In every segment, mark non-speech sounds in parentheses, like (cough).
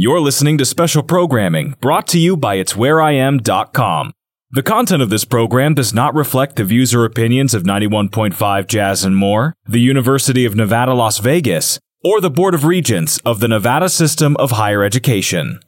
You're listening to special programming brought to you by It'sWhereIam.com. The content of this program does not reflect the views or opinions of 91.5 Jazz and More, the University of Nevada, Las Vegas, or the Board of Regents of the Nevada System of Higher Education.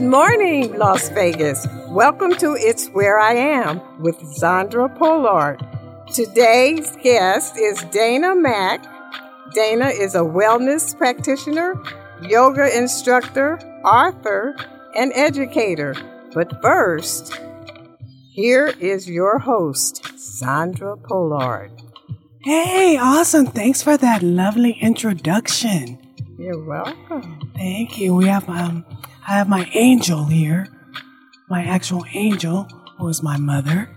Good morning, Las Vegas. Welcome to It's Where I Am with Zandra Polard. Today's guest is Dana Mack. Dana is a wellness practitioner, yoga instructor, author, and educator. But first, here is your host, Zandra Polard. Hey, awesome. Thanks for that lovely introduction. You're welcome. Thank you. We have um I have my angel here. My actual angel, who is my mother,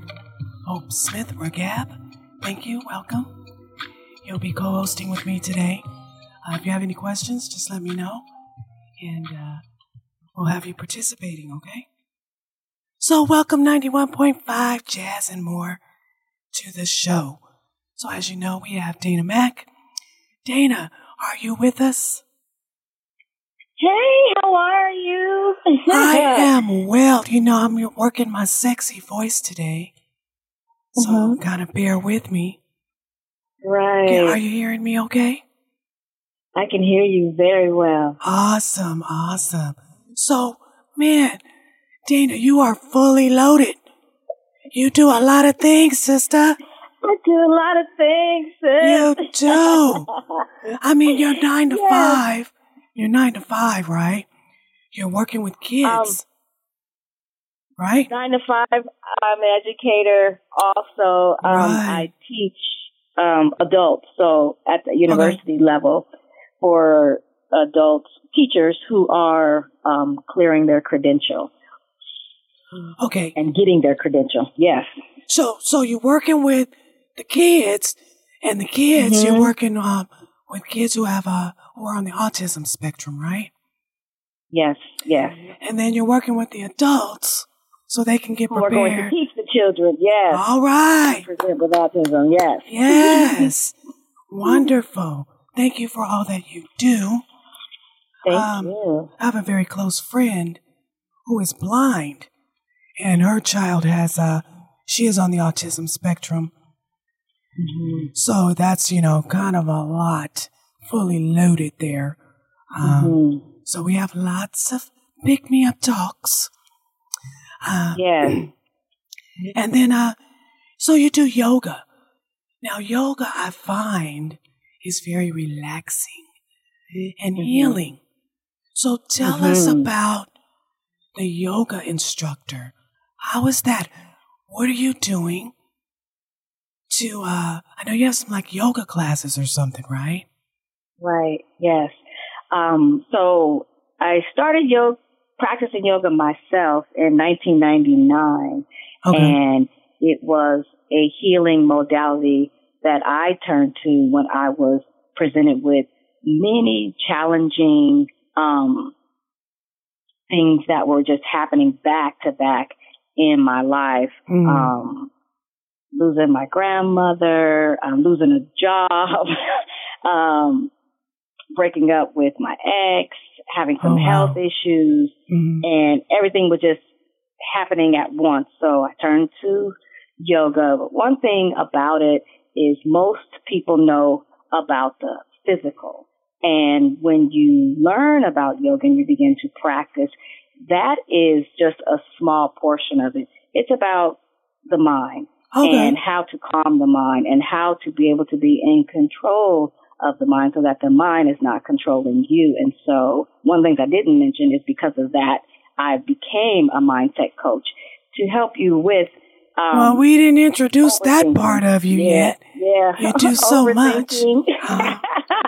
Hope Smith Regab. Thank you. Welcome. You'll be co-hosting with me today. Uh, if you have any questions, just let me know, and uh, we'll have you participating. Okay. So, welcome 91.5 Jazz and More to the show. So, as you know, we have Dana Mack. Dana, are you with us? Hey, how are you? (laughs) I am well. You know, I'm working my sexy voice today. So Mhm. gotta bear with me. Right. Okay, Are you hearing me okay? I can hear you very well. Awesome, awesome. So, man, Dana, you are fully loaded. You do a lot of things, sister. I do a lot of things. You do. (laughs) I mean, you're nine to Yes. five. You're nine to five, right? You're working with kids. right? Nine to five. I'm an educator. Also, um, Right. I teach um, adults. So at the university level for adults teachers who are um, clearing their credential Okay. and getting their credential. Yes. So, so you're working with the kids, and the kids you're Mhm. working um, with kids who have uh, who are on the autism spectrum, right? Yes. Yes. And then you're working with the adults so they can get I'm working with to teach the children. Yes. All right. Present with autism. Yes. Yes. (laughs) Wonderful. Thank you for all that you do. Thank Um, you. I have a very close friend who is blind, and her child has a, she is on the autism spectrum. Mhm. So that's, you know, kind of a lot fully loaded there. Um, Mhm. So we have lots of pick me up talks. Uh, (clears throat) Yes. And then, uh, so you do yoga. Now, yoga I find is very relaxing and Mhm. healing. So tell us Mhm. about the yoga instructor. How is that? What are you doing to, uh, I know you have some like yoga classes or something, right? Right. Yes. Um, so I started yoga, practicing yoga myself in 1999, Okay. and it was a healing modality that I turned to when I was presented with many challenging um, things that were just happening back to back in my life. Mm. um, losing my grandmother, um, losing a job, (laughs) um, breaking up with my ex, having some Oh, wow. health issues, Mhm. and everything was just happening at once. So I turned to yoga. But one thing about it is most people know about the physical. And when you learn about yoga and you begin to practice, that is just a small portion of it. It's about the mind Okay. and how to calm the mind and how to be able to be in control of the mind so that the mind is not controlling you. And so one of the things I didn't mention is because of that, I became a mindset coach to help you with. Um, well, we didn't introduce that part of you yeah, yet. Yeah. You do (laughs) so much. Overthinking. Uh.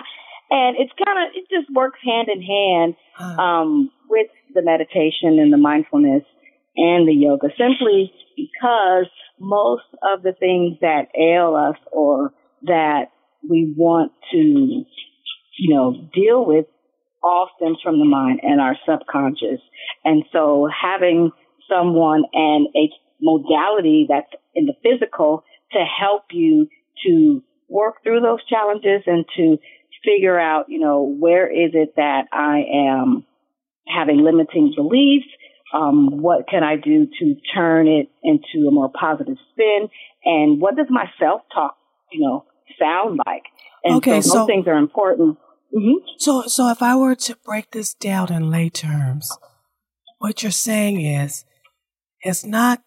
(laughs) and it's kind of, it just works hand in hand Uh, um, with the meditation and the mindfulness and the yoga simply because most of the things that ail us or that we want to, you know, deal with all stems from the mind and our subconscious. And so having someone and a modality that's in the physical to help you to work through those challenges and to figure out, you know, where is it that I am having limiting beliefs? Um, what can I do to turn it into a more positive spin? And what does my self talk, you know, sound like? And Okay, so so- those things are important. hmm So, so if I were to break this down in lay terms, what you're saying is, it's not,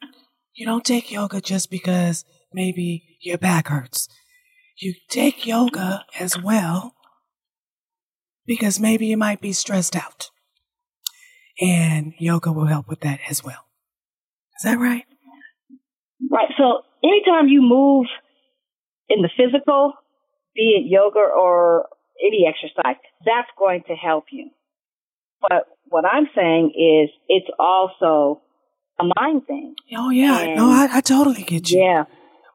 you don't take yoga just because maybe your back hurts. You take yoga as well because maybe you might be stressed out. And yoga will help with that as well. Is that right? Right. So anytime you move in the physical, be it yoga or any exercise, that's going to help you. But what I'm saying is it's also a mind thing. Oh, yeah. And- no, I, I totally get you. Yeah.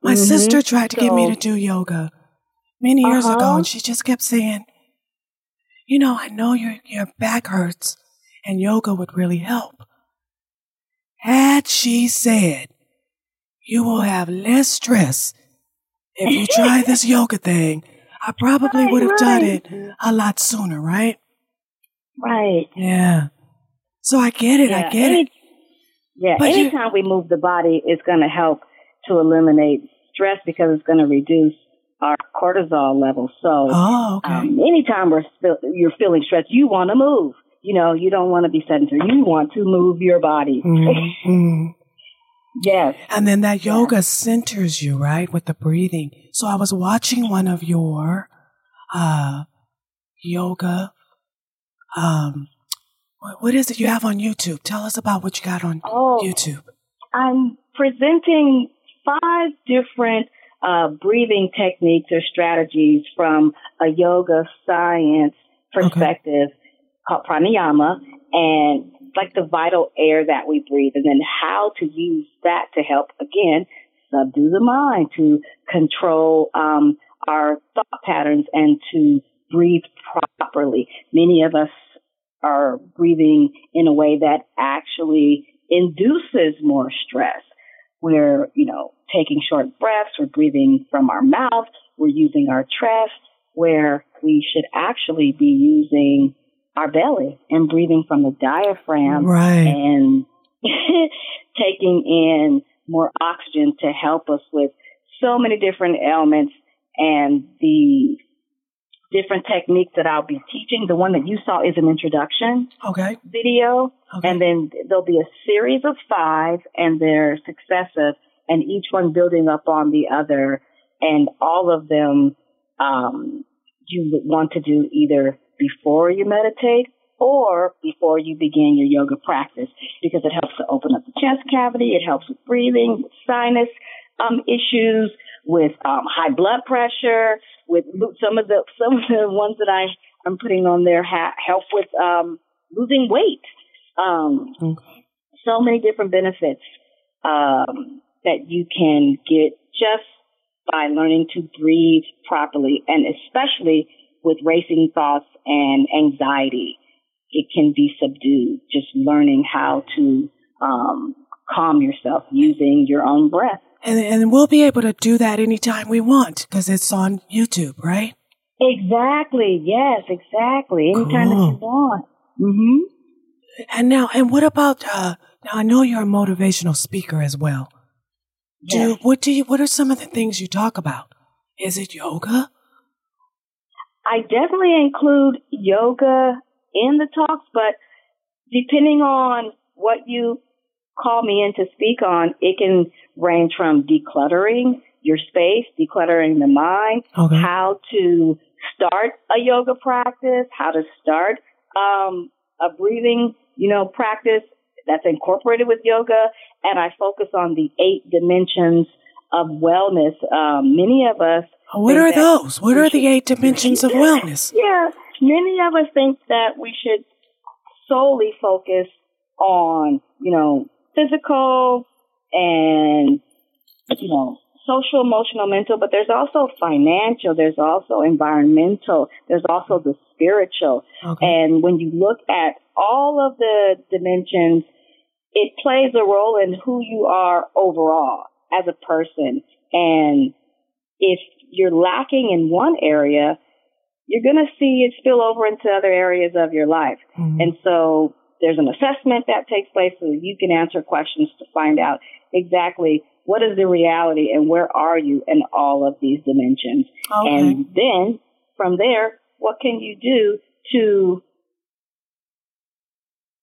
My Mhm. sister tried to get me to do yoga many years ago, Uh-huh. and she just kept saying, "You know, I know your your back hurts, and yoga would really help." Had she said, "You will have less stress if you try this yoga thing," I probably Right, would have done it a lot sooner, right? Right. Yeah. So I get it. I get any- it. Yeah. But you- anytime we move the body, it's going to help to eliminate stress because it's going to reduce our cortisol levels. So, Oh, okay. Um, anytime we're you're feeling stressed, you want to move. You know, you don't want to be sedentary. You want to move your body. Mhm, mhm. Yes. And then that yoga centers you, right, with the breathing. So I was watching one of your uh yoga um what, is it you have on YouTube? Tell us about what you got on Oh, YouTube. I'm presenting five different uh, breathing techniques or strategies from a yoga science perspective called pranayama and like the vital air that we breathe and then how to use that to help again subdue the mind to control um, our thought patterns and to breathe properly. Many of us are breathing in a way that actually induces more stress. We're, you know, taking short breaths, we're breathing from our mouth, we're using our chest, where we should actually be using our belly and breathing from the diaphragm Right. and (laughs) taking in more oxygen to help us with so many different ailments and the different techniques that I'll be teaching. The one that you saw is an introduction Okay. video, Okay. and then there'll be a series of five, and they're successive, and each one building up on the other, and all of them um, you want to do either before you meditate or before you begin your yoga practice because it helps to open up the chest cavity, it helps with breathing, with sinus um, issues, with um, high blood pressure, with some of the (laughs) some of the ones that I I'm putting on there ha- help with um, losing weight. Um, Okay. so many different benefits um, that you can get just by learning to breathe properly, and especially with racing thoughts and anxiety, it can be subdued. Just learning how to um, calm yourself using your own breath. And and we'll be able to do that anytime we want because it's on YouTube, right? Exactly. Yes. Exactly. Anytime that you want. Mm-hmm. And now, and what about? uh Now I know you're a motivational speaker as well. Do Yes. what do you? What are some of the things you talk about? Is it yoga? I definitely include yoga in the talks, but depending on what you call me in to speak on, it can range from decluttering your space, decluttering the mind, Okay. how to start a yoga practice, how to start um, a breathing, you know, practice that's incorporated with yoga, and I focus on the eight dimensions of wellness. Um, many of us What are those? What we are the eight dimensions of wellness? yeah, many of us think that we should solely focus on, you know, physical and, you know, social, emotional, mental, but there's also financial, there's also environmental, there's also the spiritual. Okay. And when you look at all of the dimensions, it plays a role in who you are overall as a person. And if you're lacking in one area, you're going to see it spill over into other areas of your life. Mhm. And so there's an assessment that takes place so you can answer questions to find out exactly what is the reality and where are you in all of these dimensions. okay. And then from there, what can you do to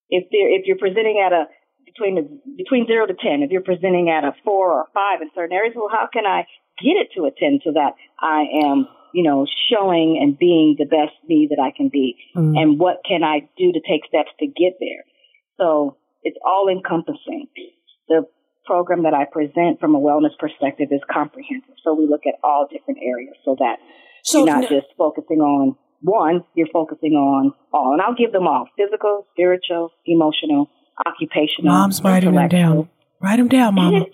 if there if you're presenting at a between the, between zero to ten, if you're presenting at a four or five in certain areas, well, how can I get it to a ten so that I am, you know, showing and being the best me that I can be, Mm. and what can I do to take steps to get there? So it's all encompassing. The program that I present from a wellness perspective is comprehensive. So we look at all different areas so that so you're not just focusing on one, you're focusing on all. And I'll give them all physical, spiritual, emotional, occupational. mom's writing them down. Write them down, mama.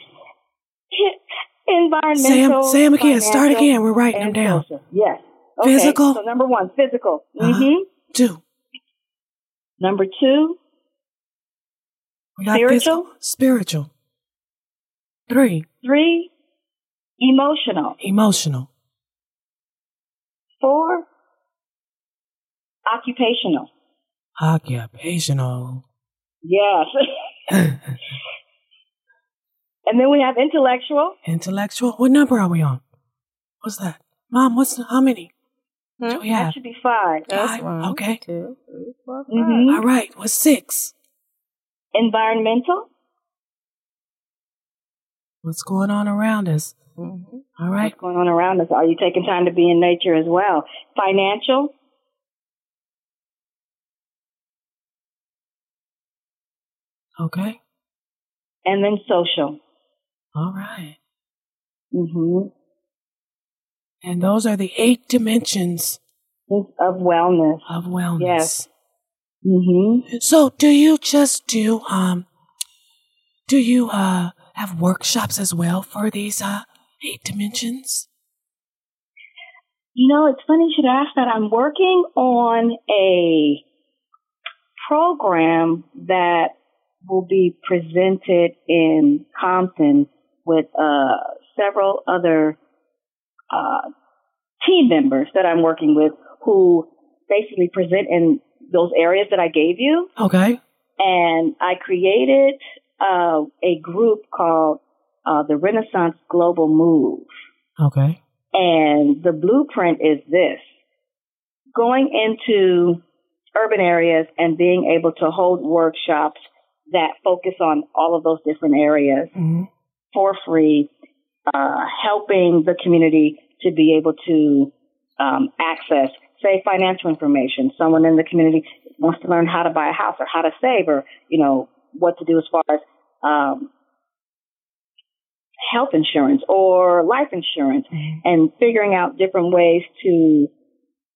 Environmental. Sam, Sam again. Start again. We're writing them down. social. Yes. Okay, Physical? So number one, physical. Uh-huh. hmm Two. Number two, Spiritual? physical, spiritual. Three. three, emotional. Emotional. Four, occupational. Occupational. Yes. (laughs) and then we have intellectual. Intellectual. What number are we on? What's that? Mom, what's the, how many Hmm? do we That have? should be five. That's Five, one, okay. two, three, four, five. Mhm. All right. What's six? Environmental. What's going on around us? Mhm. All right. What's going on around us? Are you taking time to be in nature as well? Financial. Okay. And then social. All right. hmm And those are the eight dimensions Of wellness. of wellness. Yes. hmm So do you just do um do you uh have workshops as well for these uh eight dimensions? You know, it's funny you should ask that. I'm working on a program that will be presented in Compton with uh, several other uh, team members that I'm working with who basically present in those areas that I gave you. Okay. And I created uh, a group called uh, the Renaissance Global Move. Okay. And the blueprint is this going into urban areas and being able to hold workshops that focus on all of those different areas hmm for free, uh, helping the community to be able to um, access, say, financial information. Someone in the community wants to learn how to buy a house or how to save or, you know, what to do as far as um, health insurance or life insurance Mhm. and figuring out different ways to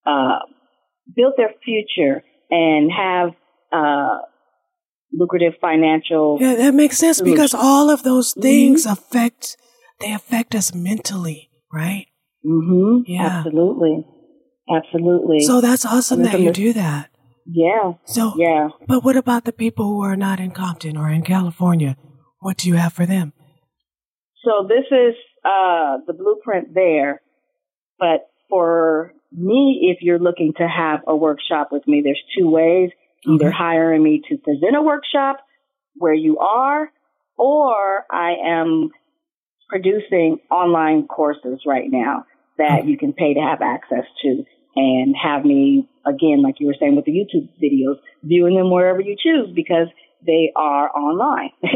uh, build their future and have uh, lucrative financial. Yeah, that makes sense because all of those Mm-hmm. things affect they affect us mentally, right? Mm-hmm. Yeah. Absolutely. Absolutely. So that's awesome that you the- do that. yeah. So Yeah. but what about the people who are not in Compton or in California? What do you have for them? So this is uh, the blueprint there. But for me, if you're looking to have a workshop with me, there's two ways. Either Okay. hiring me to present a workshop where you are, or I am producing online courses right now that you can pay to have access to and have me, again, like you were saying with the YouTube videos, viewing them wherever you choose because they are online. (laughs)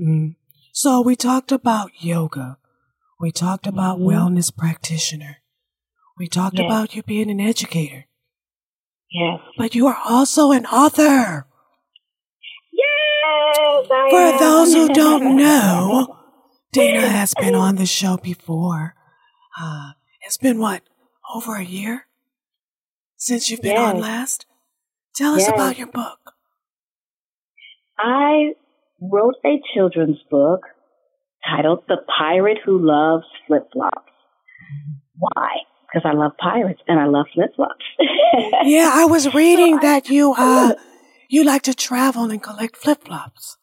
Mm. So we talked about yoga. We talked about Mhm. wellness practitioner. We talked Yes. about you being an educator. Yes. But you are also an author. Yes, I For am. those who don't (laughs) know, Dana has been on the show before. Uh, it's been what, over a year since you've been on last? Tell us Yes. about your book. I wrote a children's book titled The Pirate Who Loves Flip Flops. Why? Because I love pirates and I love flip flops. (laughs) yeah, I was reading that you uh (laughs) you like to travel and collect flip flops.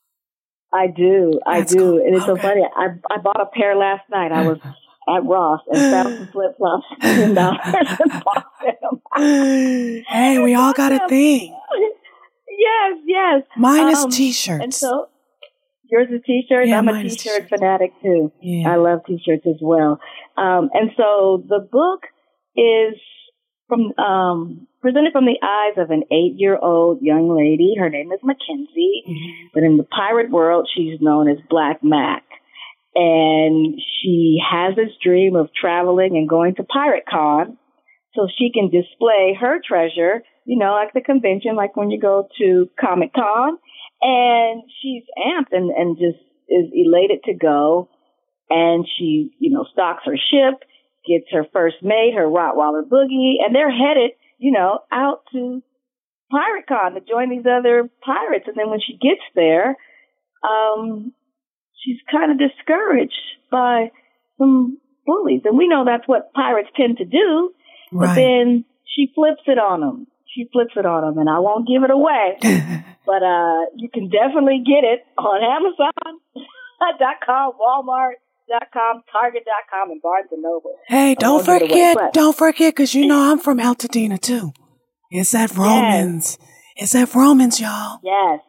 I do, I That's do, cool. and it's so funny. I I bought a pair last night. I was (laughs) at Ross and found some flip flops ten dollars and bought them. hey, we all got a thing. Yes, yes. Mine is Um, t-shirts. And so yours is t-shirts. Yeah, I'm a t-shirt, t-shirt t-shirts. fanatic too. yeah. I love t-shirts as well. Um, and so the book is from um, presented from the eyes of an eight-year-old young lady. Her name is Mackenzie, Mhm. but in the pirate world, she's known as Black Mac. And she has this dream of traveling and going to Pirate Con so she can display her treasure, you know, like the convention, like when you go to Comic Con. And she's amped and, and just is elated to go. And she, you know, stocks her ship, gets her first mate, her Rottweiler Boogie, and they're headed, you know, out to Pirate Con to join these other pirates. And then when she gets there, um, she's kind of discouraged by some bullies. And we know that's what pirates tend to do. But then she flips it on them. She flips it on them, and I won't give it away. (laughs) but uh, you can definitely get it on Amazon.com, (laughs) Target.com, and Barnes and Noble. hey, don't won't give it away, forget, don't forget, because you know I'm from Altadena too. It's at Romans. It's at Romans, y'all. Yes,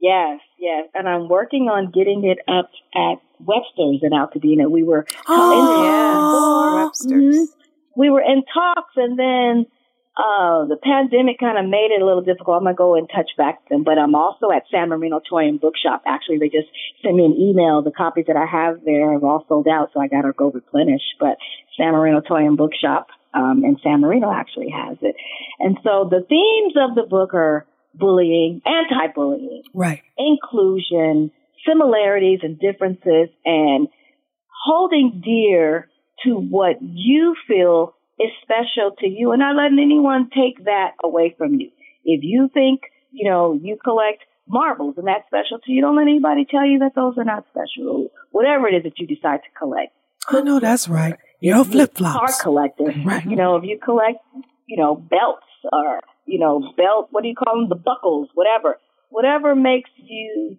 yes, yes. And I'm working on getting it up at Webster's in Altadena. We were Oh, Webster's. Mhm. We were in talks, and then uh, the pandemic kind of made it a little difficult. I'm gonna go and touch back with them, but I'm also at San Marino Toy and Bookshop. Actually, they just sent me an email. The copies that I have there have all sold out, so I got to go replenish. But San Marino Toy and Bookshop um, in San Marino actually has it, and so the themes of the book are bullying, anti-bullying, right. inclusion, similarities and differences, and holding dear to what you feel is special to you and not letting anyone take that away from you. If you think, you know, you collect marbles and that's special to you, don't let anybody tell you that those are not special. Whatever it is that you decide to collect. I know that's right. You're flip Car flops. collector. Right. You know, if you collect, you know, belts or, you know, belt, what do you call them? The buckles, whatever. Whatever makes you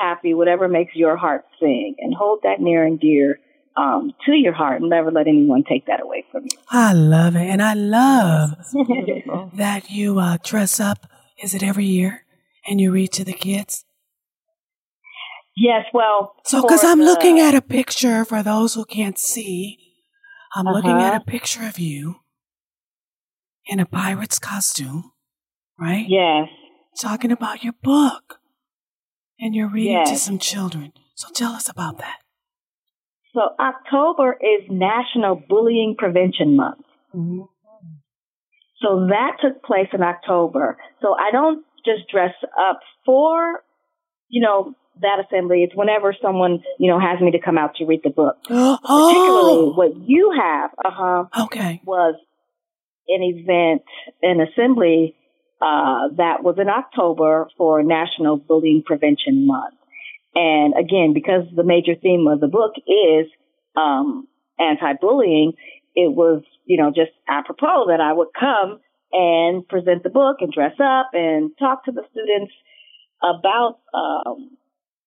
happy, whatever makes your heart sing, and hold that near and dear um, to your heart and never let anyone take that away from you. I love it, and I love (laughs) that you uh, dress up. Is it every year? And you read to the kids. yes, well. So, because I'm the- looking at a picture for those who can't see, I'm looking at Uh-huh. a picture of you in a pirate's costume, right? Yes. Talking about your book, and you're reading to some children. So, tell us about that. So October is National Bullying Prevention Month. So that took place in October. So I don't just dress up for, you know, that assembly. It's whenever someone, you know, has me to come out to read the book. (gasps) Particularly Oh, what you have, uh huh, okay. was an event, an assembly, uh, that was in October for National Bullying Prevention Month. And again, because the major theme of the book is, um, anti-bullying, it was, you know, just apropos that I would come and present the book and dress up and talk to the students about, um,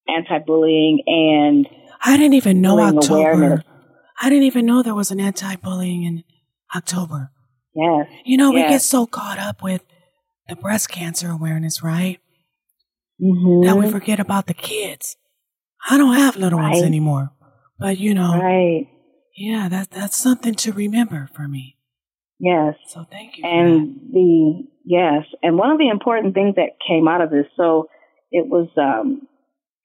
anti-bullying and I didn't even know October. awareness. I didn't even know there was an anti-bullying in October. yes, You know, we get so caught up with the breast cancer awareness, right? mm-hmm. That we forget about the kids. I don't have little ones anymore, but you know, right, yeah, that that's something to remember for me. yes. So thank you. And the yes, and one of the important things that came out of this, so it was um,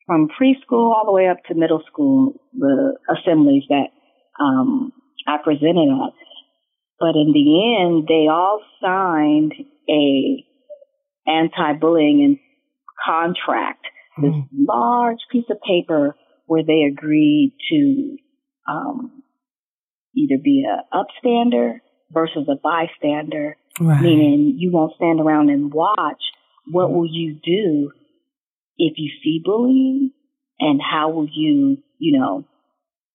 from preschool all the way up to middle school, the assemblies that um, I presented at. But in the end, they all signed a anti-bullying and contract, this large piece of paper where they agreed to um, either be a upstander versus a bystander right. meaning you won't stand around and watch. What will you do if you see bullying? and how will you, you know,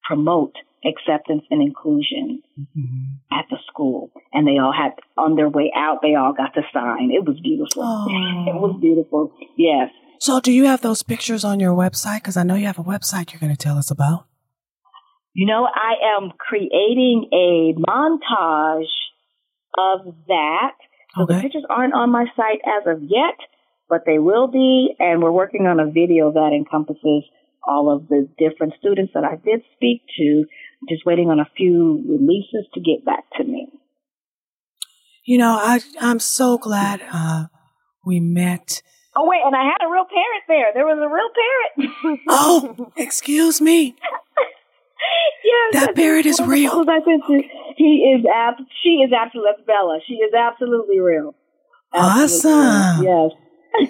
promote acceptance and inclusion Mm-hmm. at the school? And they all had on their way out, they all got to sign. It was beautiful. Oh. (laughs) It was beautiful. Yes. So, do you have those pictures on your website? Because I know you have a website you're going to tell us about. You know, I am creating a montage of that. So the pictures aren't on my site as of yet, but they will be. And we're working on a video that encompasses all of the different students that I did speak to. Just waiting on a few releases to get back to me. You know, I I'm so glad uh, we met. Oh wait, and I had a real parent there. There was a real parent. (laughs) Oh, excuse me. (laughs) yes, That that's parent is one of the real. schools I went. He is ab- She is absolutely. That's Bella. She is absolutely real. Absolutely Awesome. real.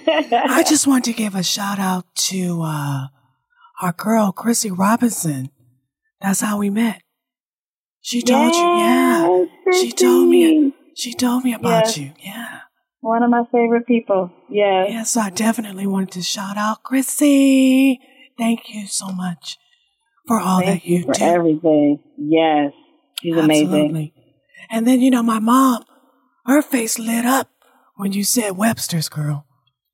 Yes. I (laughs) just want to give a shout out to uh, our girl Chrissy Robinson. That's how we met. She told you, yeah. Yes, She told me. She told me about Yes. you, yeah. One of my favorite people. Yes. Yes, I definitely wanted to shout out Chrissy. Thank you so much for all Thank that you for do. everything. Yes. She's amazing. Absolutely. And then, you know, my mom, her face lit up when you said Webster's girl.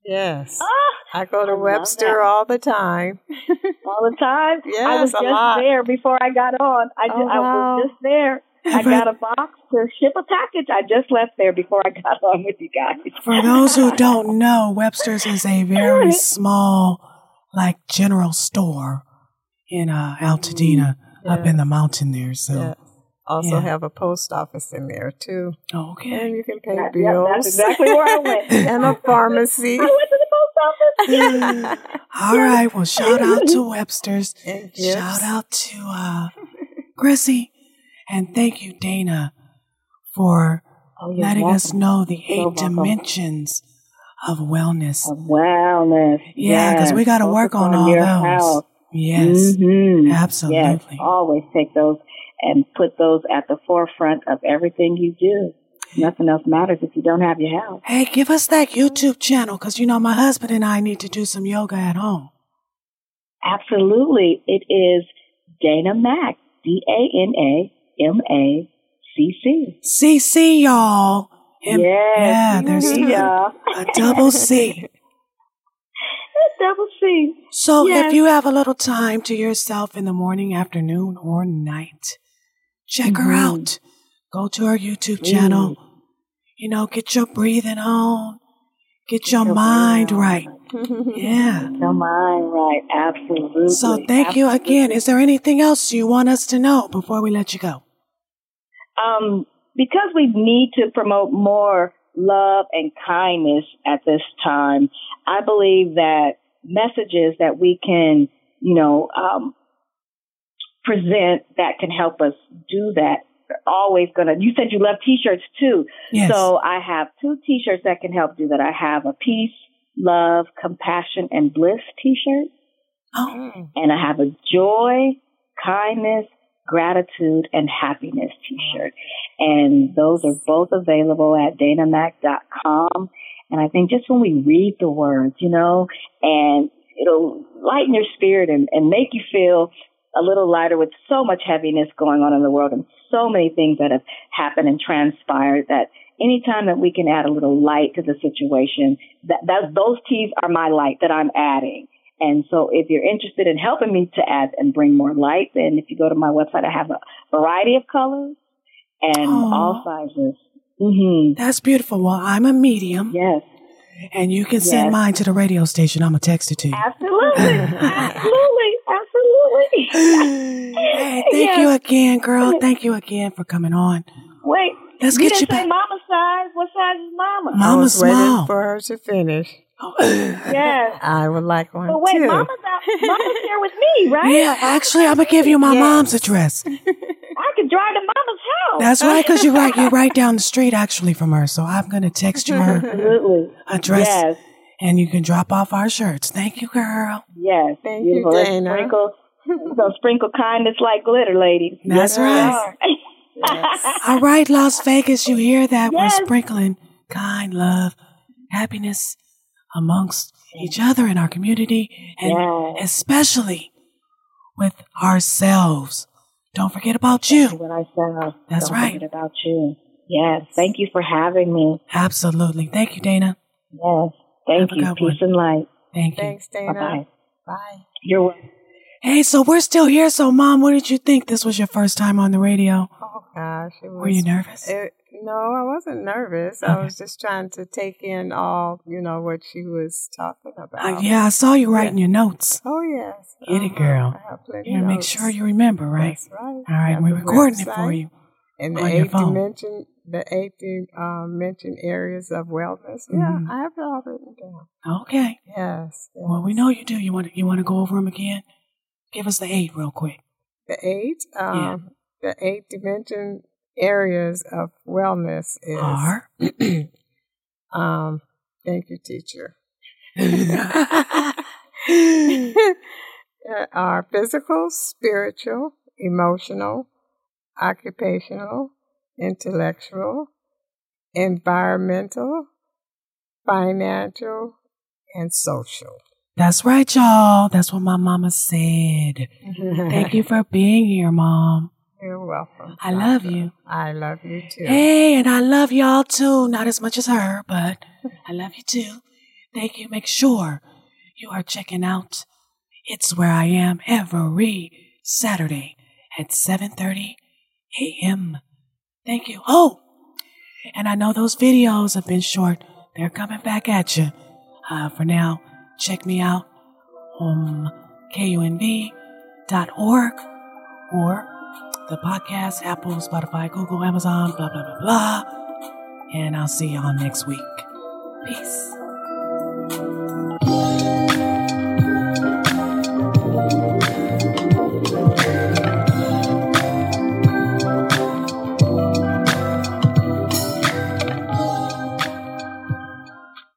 Yes. Ah, I go to I Webster all the time. all the time. yes, I was a just lot. there before I got on. I, Oh, ju- I wow. was just there. (laughs) I got a box to ship a package. I just left there before I got on with you guys. For those who (laughs) don't know, Webster's is a very (laughs) small, like, general store in uh, Altadena up Yeah. in the mountain there. So, Yeah. Also Yeah. have a post office in there too. Okay. And you can pay That- bills. yeah, that's exactly where I went. and a pharmacy. I went to the post office. All right. Well, shout out to Webster's. Shout out to uh, Chrissy. And thank you, Dana, for Oh, letting us know the eight welcome. dimensions of wellness. Of wellness. Yeah, because we got to work on all those. health. Yes, Mhm. absolutely. Yes, always take those and put those at the forefront of everything you do. Nothing else matters if you don't have your health. Hey, give us that YouTube channel because you know my husband and I need to do some yoga at home. Absolutely. It is Dana Mac. D A N A M A C C. CC, y'all. And- Yes. Yeah, there's (laughs) yeah. a double C. (laughs) Double C. So Yes. if you have a little time to yourself in the morning, afternoon, or night, check her Mhm. out. Go to her YouTube channel. You know, get your breathing on. Get your your mind right. Yeah. Your mind right. Absolutely. So thank you again. Is there anything else you want us to know before we let you go? Um, because we need to promote more love and kindness at this time, I believe that messages that we can, you know, um, present that can help us do that are always gonna. You said you love T-shirts too, Yes. so I have two T-shirts that can help do that. I have a peace, love, compassion, and bliss T-shirt oh, and I have a joy, kindness, gratitude, and happiness t-shirt. And those are both available at danamac.com. And I think just when we read the words, you know, and it'll lighten your spirit and, and make you feel a little lighter with so much heaviness going on in the world and so many things that have happened and transpired that anytime that we can add a little light to the situation, that, that those teas are my light that I'm adding. And so if you're interested in helping me to add and bring more light, then if you go to my website, I have a variety of colors and Aw. all sizes. hmm that's beautiful. Well, I'm a medium, Yes, and you can send Yes. mine to the radio station. I'm going to text it to you. absolutely, (laughs) absolutely, absolutely. hey, thank Yes. you again, girl. Thank you again for coming on. Wait, Let's you get you didn't say back. mama size. What size is mama? Mama I was waiting smile. for her to finish. Yes. (laughs) I would like one But wait, too. mama's out. Mama's here with me, (laughs) right? yeah, actually, I'm gonna give you my Yes. mom's address. (laughs) I can drive to mama's house. That's right, because you're right. You're right down the street, actually, from her. So I'm gonna text you her Absolutely. address, Yes. and you can drop off our shirts. Thank you, girl. Yes. Thank you, Beautiful. Let's Dana. Sprinkle, so sprinkle kindness like glitter, ladies. That's Yes, right. are. All right, Las Vegas, you hear that? Yes. We're sprinkling kind love, happiness amongst each other in our community and Yes. especially with ourselves. Don't forget about you. What I said. That's Don't right. forget about you. Yes. Thank you for having me. Absolutely. Thank you, Dana. Yes. Thank Have you. Peace one. and light. Thank you. Thanks, Bye Dana. bye. Bye. You're welcome. Hey, so we're still here. So, Mom, what did you think? This was your first time on the radio. Oh gosh, it was. Were you nervous? It, no, I wasn't nervous. I was just trying to take in all, you know, what she was talking about. Uh, yeah, I saw you writing your notes. Oh yes. Get it, Uh-huh. girl. I have plenty You make sure you remember, right? That's right. All right, we're recording it for you. And the eight dimension, the eight um, mentioned areas of wellness. Yeah, Mhm. I have it all written down. Okay. Yes. Well, we know you do. You want to, you want to go over them again? Give us the eight real quick. the eight. Um, The eight dimension areas of wellness is. Are (clears throat) um, thank you, teacher. (laughs) (laughs) are physical, spiritual, emotional, occupational, intellectual, environmental, financial, and social. That's right, y'all. That's what my mama said. Thank you for being here, Mom. You're welcome. I love you. I love you too. Hey, and I love y'all too. Not as much as her, but I love you too. Thank you. Make sure you are checking out It's Where I Am every Saturday at 7.30 a.m. Thank you. Oh, and I know those videos have been short. They're coming back at you. Uh, for now, check me out on kunv.org or the podcast, Apple, Spotify, Google, Amazon, blah, blah, blah, blah. And I'll see y'all next week. Peace.